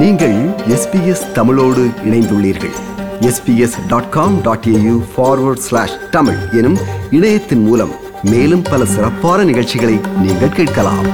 நீங்கள் எஸ்பிஎஸ் தமிழோடு இணைந்துள்ளீர்கள். SBS dot com dot AU forward slash Tamil எனும் இணையத்தின் மூலம் மேலும் பல சிறப்பான நிகழ்ச்சிகளை நீங்கள் கேட்கலாம்.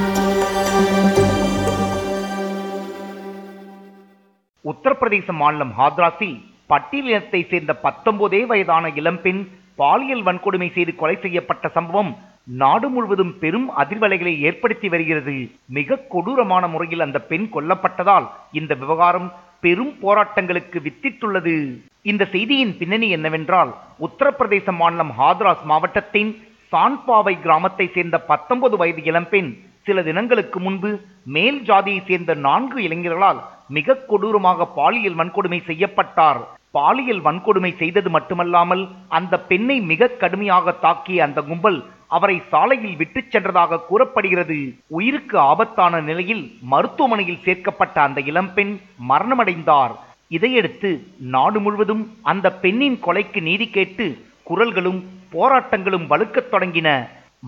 உத்தரப்பிரதேச மாநிலம் ஹாத்ராஸில் பட்டியலினத்தை சேர்ந்த பத்தொன்பதே வயதான இளம்பெண் பாலியல் வன்கொடுமை செய்து கொலை செய்யப்பட்ட சம்பவம் நாடு முழுவதும் பெரும் அதிர்வலைகளை ஏற்படுத்தி வருகிறது. மிக கொடூரமான முறையில் அந்த பெண் கொல்லப்பட்டதால் இந்த விவகாரம் பெரும் போராட்டங்களுக்கு வித்திட்டுள்ளது. இந்த செய்தியின் பின்னணி என்னவென்றால் உத்தரப்பிரதேச மாநிலம் ஹாத்ராஸ் மாவட்டத்தின் சான்பாவை கிராமத்தை சேர்ந்த பத்தொன்பது வயது இளம்பெண் சில தினங்களுக்கு முன்பு மேல் ஜாதியை சேர்ந்த நான்கு இளைஞர்களால் மிக கொடூரமாக பாலியல் வன்கொடுமை செய்யப்பட்டார். பாலியல் வன்கொடுமை செய்தது மட்டுமல்லாமல் அந்த பெண்ணை மிக கடுமையாக தாக்கிய அந்த கும்பல் அவரை சாலையில் விட்டுச் சென்றதாக கூறப்படுகிறது. உயிருக்கு ஆபத்தான நிலையில் மருத்துவமனையில் சேர்க்கப்பட்ட அந்த இளம்பெண் மரணமடைந்தார். இதையடுத்து நாடு முழுவதும் அந்த பெண்ணின் கொலைக்கு நீதி கேட்டு குரல்களும் போராட்டங்களும் வலுக்கத் தொடங்கின.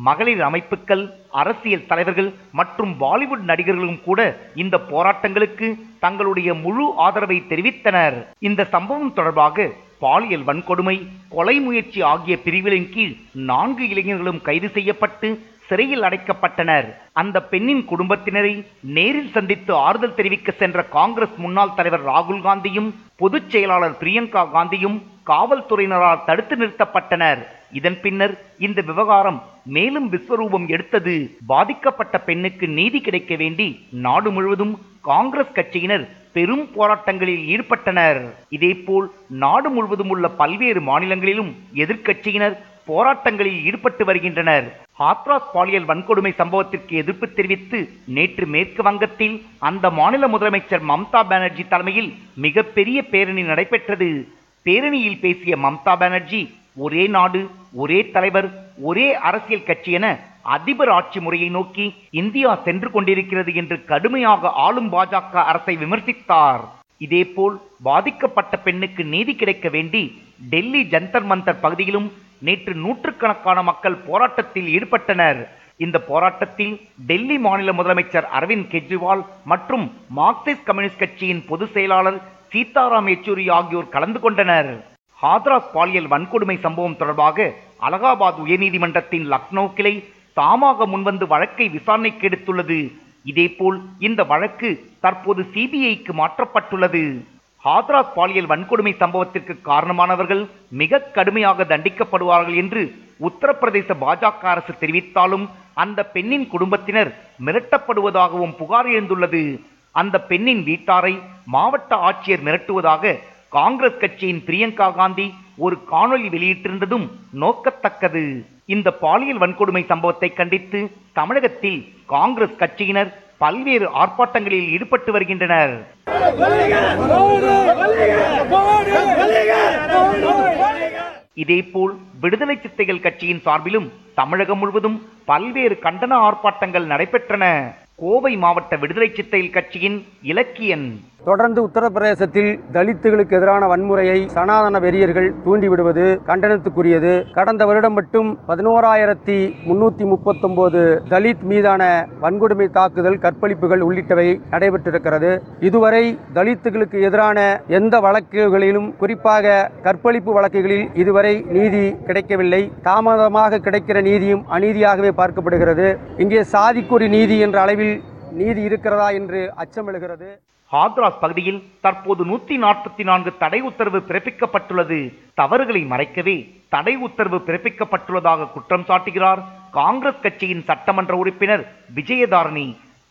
மகளிர் அமைப்புகள் அரசியல் தலைவர்கள் மற்றும் பாலிவுட் நடிகர்களும் கூட இந்த போராட்டங்களுக்கு தங்களுடைய முழு ஆதரவை தெரிவித்தனர். இந்த சம்பவம் தொடர்பாக பாலியல் வன்கொடுமை கொலை முயற்சி ஆகிய பிரிவுகளின் கீழ் நான்கு இளைஞர்களும் கைது செய்யப்பட்டு சிறையில் அடைக்கப்பட்டனர். அந்த பெண்ணின் குடும்பத்தினரை நேரில் சந்தித்து ஆறுதல் தெரிவிக்க சென்ற காங்கிரஸ் முன்னாள் தலைவர் ராகுல் காந்தியும் பொதுச் செயலாளர் பிரியங்கா காந்தியும் காவல்துறையினரால் தடுத்து நிறுத்தப்பட்டனர். இதன் பின்னர் இந்த விவகாரம் மேலும் விஸ்வரூபம் எடுத்தது. பாதிக்கப்பட்ட பெண்ணுக்கு நீதி கிடைக்க வேண்டி நாடு முழுவதும் காங்கிரஸ் கட்சியினர் பெரும் போராட்டங்களில் ஈடுபட்டனர். இதேபோல் நாடு முழுவதும் உள்ள பல்வேறு மாநிலங்களிலும் எதிர்க்கட்சியினர் போராட்டங்களில் ஈடுபட்டு வருகின்றனர். ஹாத்ராஸ் பாலியல் வன்கொடுமை சம்பவத்திற்கு எதிர்ப்பு தெரிவித்து நேற்று மேற்கு வங்கத்தில் அந்த மாநில முதலமைச்சர் மம்தா பானர்ஜி தலைமையில் மிகப்பெரிய பேரணி நடைபெற்றது. பேரணியில் பேசிய மம்தா பானர்ஜி ஒரே நாடு ஒரே தலைவர் ஒரே அரசியல் கட்சி என அதிபர் ஆட்சி முறையை நோக்கி இந்தியா சென்று கொண்டிருக்கிறது என்று கடுமையாக ஆளும் பாஜக அரசை விமர்சித்தார். இதேபோல் பாதிக்கப்பட்ட பெண்ணுக்கு நீதி கிடைக்க வேண்டி டெல்லி ஜந்தர் மந்தர் பகுதியிலும் நேற்று நூற்றுக்கணக்கான மக்கள் போராட்டத்தில் ஈடுபட்டனர். இந்த போராட்டத்தில் டெல்லி மாநில முதலமைச்சர் அரவிந்த் கெஜ்ரிவால் மற்றும் மார்க்சிஸ்ட் கம்யூனிஸ்ட் கட்சியின் பொதுச் செயலாளர் சீதாராம் யெச்சூரி ஆகியோர் கலந்து கொண்டனர். ஹாத்ராஸ் பாலியல் வன்கொடுமை சம்பவம் தொடர்பாக அலகாபாத் உயர்நீதிமன்றத்தின் லக்னோ கிளை தாமாக முன்வந்து வழக்கை விசாரணைக்கு எடுத்துள்ளது. இதேபோல் இந்த வழக்கு தற்போது சிபிஐக்கு மாற்றப்பட்டுள்ளது. ஹாத்ராஸ் பாலியல் வன்கொடுமை சம்பவத்திற்கு காரணமானவர்கள் மிக கடுமையாக தண்டிக்கப்படுவார்கள் என்று உத்தரப்பிரதேச பாஜக அரசு தெரிவித்தாலும் அந்த பெண்ணின் குடும்பத்தினர் மிரட்டப்படுவதாகவும் புகார் எழுந்துள்ளது. அந்த பெண்ணின் வீட்டாரை மாவட்ட ஆட்சியர் மிரட்டுவதாக காங்கிரஸ் கட்சியின் பிரியங்கா காந்தி ஒரு காணொளி வெளியிட்டிருந்ததும் நோக்கத்தக்கது. இந்த பாலியல் வன்கொடுமை சம்பவத்தை கண்டித்து தமிழகத்தில் காங்கிரஸ் கட்சியினர் பல்வேறு ஆர்ப்பாட்டங்களில் ஈடுபட்டு வருகின்றனர். இதேபோல் விடுதலை சித்தைகள் கட்சியின் சார்பிலும் தமிழகம் முழுவதும் பல்வேறு கண்டன ஆர்ப்பாட்டங்கள் நடைபெற்றன. கோவை மாவட்ட விடுதலை சித்தைகள் கட்சியின் இலக்கியன் தொடர்ந்து உத்தரப்பிரதேசத்தில் தலித்துகளுக்கு எதிரான வன்முறையை சனாதன வெறியர்கள் தூண்டிவிடுவது கண்டனத்துக்குரியது. கடந்த வருடம் மட்டும் பதினோராயிரத்தி முன்னூத்தி முப்பத்தொன்பது தலித் மீதான வன்கொடுமை தாக்குதல் கற்பழிப்புகள் உள்ளிட்டவை நடைபெற்றிருக்கிறது. இதுவரை தலித்துகளுக்கு எதிரான எந்த வழக்குகளிலும் குறிப்பாக கற்பழிப்பு வழக்குகளில் இதுவரை நீதி கிடைக்கவில்லை. தாமதமாக கிடைக்கிற நீதியும் அநீதியாகவே பார்க்கப்படுகிறது. இங்கே சாதிக்குறி நீதி என்ற அளவில் நீதி இருக்கிறதா என்று அச்சம் எழுகிறது ஹாத்ராஸ் பகுதியில் தற்போது நூத்தி நாற்பத்தி நான்கு தடை உத்தரவு பிறப்பிக்கப்பட்டுள்ளது. தவறுகளை மறைக்கவே தடை உத்தரவு பிறப்பிக்கப்பட்டுள்ளதாக குற்றம் சாட்டுகிறார் காங்கிரஸ் கட்சியின் சட்டமன்ற உறுப்பினர் விஜயதாரணி.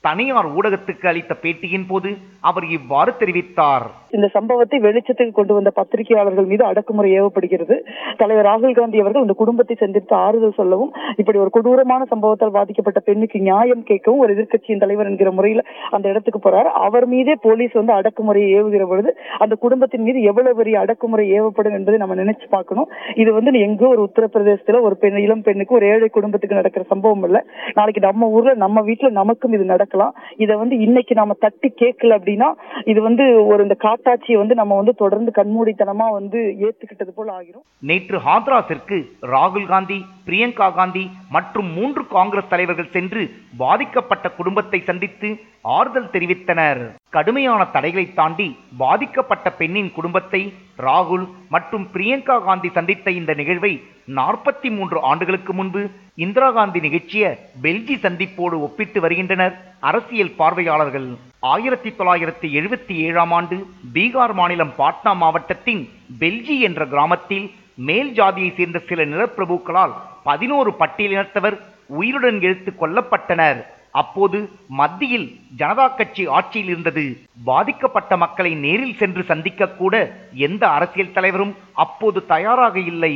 தனியார் ஊடகத்துக்கு அளித்த பேட்டியின் போது அவர் இவ்வாறு தெரிவித்தார். இந்த சம்பவத்தை வெளிச்சத்துக்கு கொண்டு வந்த பத்திரிகையாளர்கள் மீது அடக்குமுறை ஏவப்படுகிறது. தலைவர் ராகுல் காந்தி அவர்கள் இந்த குடும்பத்தை சந்தித்து ஆறுதல் சொல்லவும் இப்படி ஒரு கொடூரமான சம்பவத்தால் பாதிக்கப்பட்ட பெண்ணுக்கு நியாயம் கேட்கவும் ஒரு எதிர்க்கட்சியின் தலைவர் என்கிற முறையில் அந்த இடத்துக்கு போறார். அவர் மீதே போலீஸ் வந்து அடக்குமுறையை ஏவுகிற பொழுது அந்த குடும்பத்தின் மீது எவ்வளவு பெரிய அடக்குமுறை ஏவப்படும் என்பதை நம்ம நினைச்சு பார்க்கணும். இது வந்து எங்கோ ஒரு உத்தரப்பிரதேசத்துல ஒரு பெண் இளம் பெண்ணுக்கு ஒரு ஏழை குடும்பத்துக்கு நடக்கிற சம்பவம் இல்ல. நாளைக்கு நம்ம ஊர்ல நம்ம வீட்டுல நமக்கும் இது நடக்கும் பார்க்கலாம் இதை வந்து இன்னைக்கு நாம தட்டி கேட்கல அப்படின்னா இது வந்து ஒரு இந்த காட்டாட்சியை வந்து நம்ம வந்து தொடர்ந்து கண்மூடித்தனமா வந்து ஏத்துக்கிட்டது போல ஆகிரும். நேற்று ஹாத்ராஸிற்கு ராகுல் காந்தி பிரியங்கா காந்தி மற்றும் மூன்று காங்கிரஸ் தலைவர்கள் சென்று பாதிக்கப்பட்ட குடும்பத்தை சந்தித்து ஆறுதல் தெரிவித்தனர். கடுமையான தடைகளை தாண்டி பாதிக்கப்பட்ட பெண்ணின் குடும்பத்தை ராகுல் மற்றும் பிரியங்கா காந்தி சந்தித்த இந்த நிகழ்வை நாற்பத்தி மூன்று ஆண்டுகளுக்கு முன்பு இந்திரா காந்தி நிகழ்ச்சிய பெல்ஜி சந்திப்போடு ஒப்பிட்டு வருகின்றனர். அரசியல் பார்வையாளர்கள் ஆயிரத்தி தொள்ளாயிரத்தி எழுபத்தி ஏழாம் ஆண்டு பீகார் மாநிலம் பாட்னா மாவட்டத்தின் பெல்ஜி என்ற கிராமத்தில் மேல் ஜாதியை சேர்ந்த சில நிலப்பிரபுக்களால் பதினோரு பட்டியலினத்தவர் உயிருடன் இழுத்து கொல்லப்பட்டனர். அப்போது மத்தியில் ஜனதா கட்சி ஆட்சியில் இருந்தது. பாதிக்கப்பட்ட மக்களை நேரில் சென்று சந்திக்க கூட எந்த அரசியல் தலைவரும் அப்போது தயாராக இல்லை.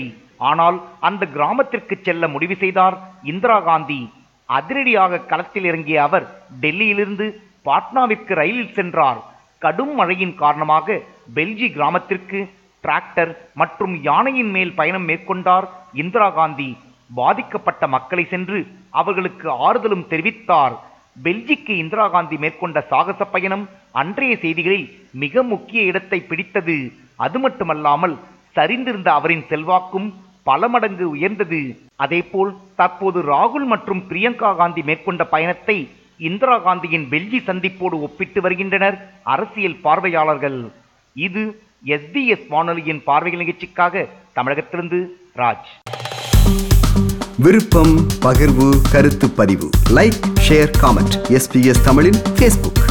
ஆனால் அந்த கிராமத்திற்கு செல்ல முடிவு செய்தார். இந்திரா காந்தி அதிரடியாக களத்தில் இறங்கிய அவர் டெல்லியிலிருந்து பாட்னாவிற்கு ரயிலில் சென்றார். கடும் மழையின் காரணமாக பெல்ஜி கிராமத்திற்கு டிராக்டர் மற்றும் யானையின் மேல் பயணம் மேற்கொண்டார். இந்திரா காந்தி பாதிக்கப்பட்ட மக்களை சென்று அவர்களுக்கு ஆறுதலும் தெரிவித்தார். பெல்ஜிக்கு இந்திரா காந்தி மேற்கொண்ட சாகச பயணம் அன்றைய செய்திகளில் மிக முக்கிய இடத்தை பிடித்தது. அது மட்டுமல்லாமல் சரிந்திருந்த அவரின் செல்வாக்கும் பல மடங்கு உயர்ந்தது. அதேபோல் தற்போது ராகுல் மற்றும் பிரியங்கா காந்தி மேற்கொண்ட பயணத்தை இந்திரா காந்தியின் வெள்ளி சந்திப்போடு ஒப்பிட்டு வருகின்றனர் அரசியல் பார்வையாளர்கள். இது எஸ்பிஎஸ் வானொலியின் பார்வைகள் நிகழ்ச்சிக்காக தமிழகத்திலிருந்து ராஜ். விருப்பம் பகிர்வு கருத்து பதிவு. லைக் ஷேர் காமெண்ட் எஸ்பிஎஸ் தமிழின் ஃபேஸ்புக்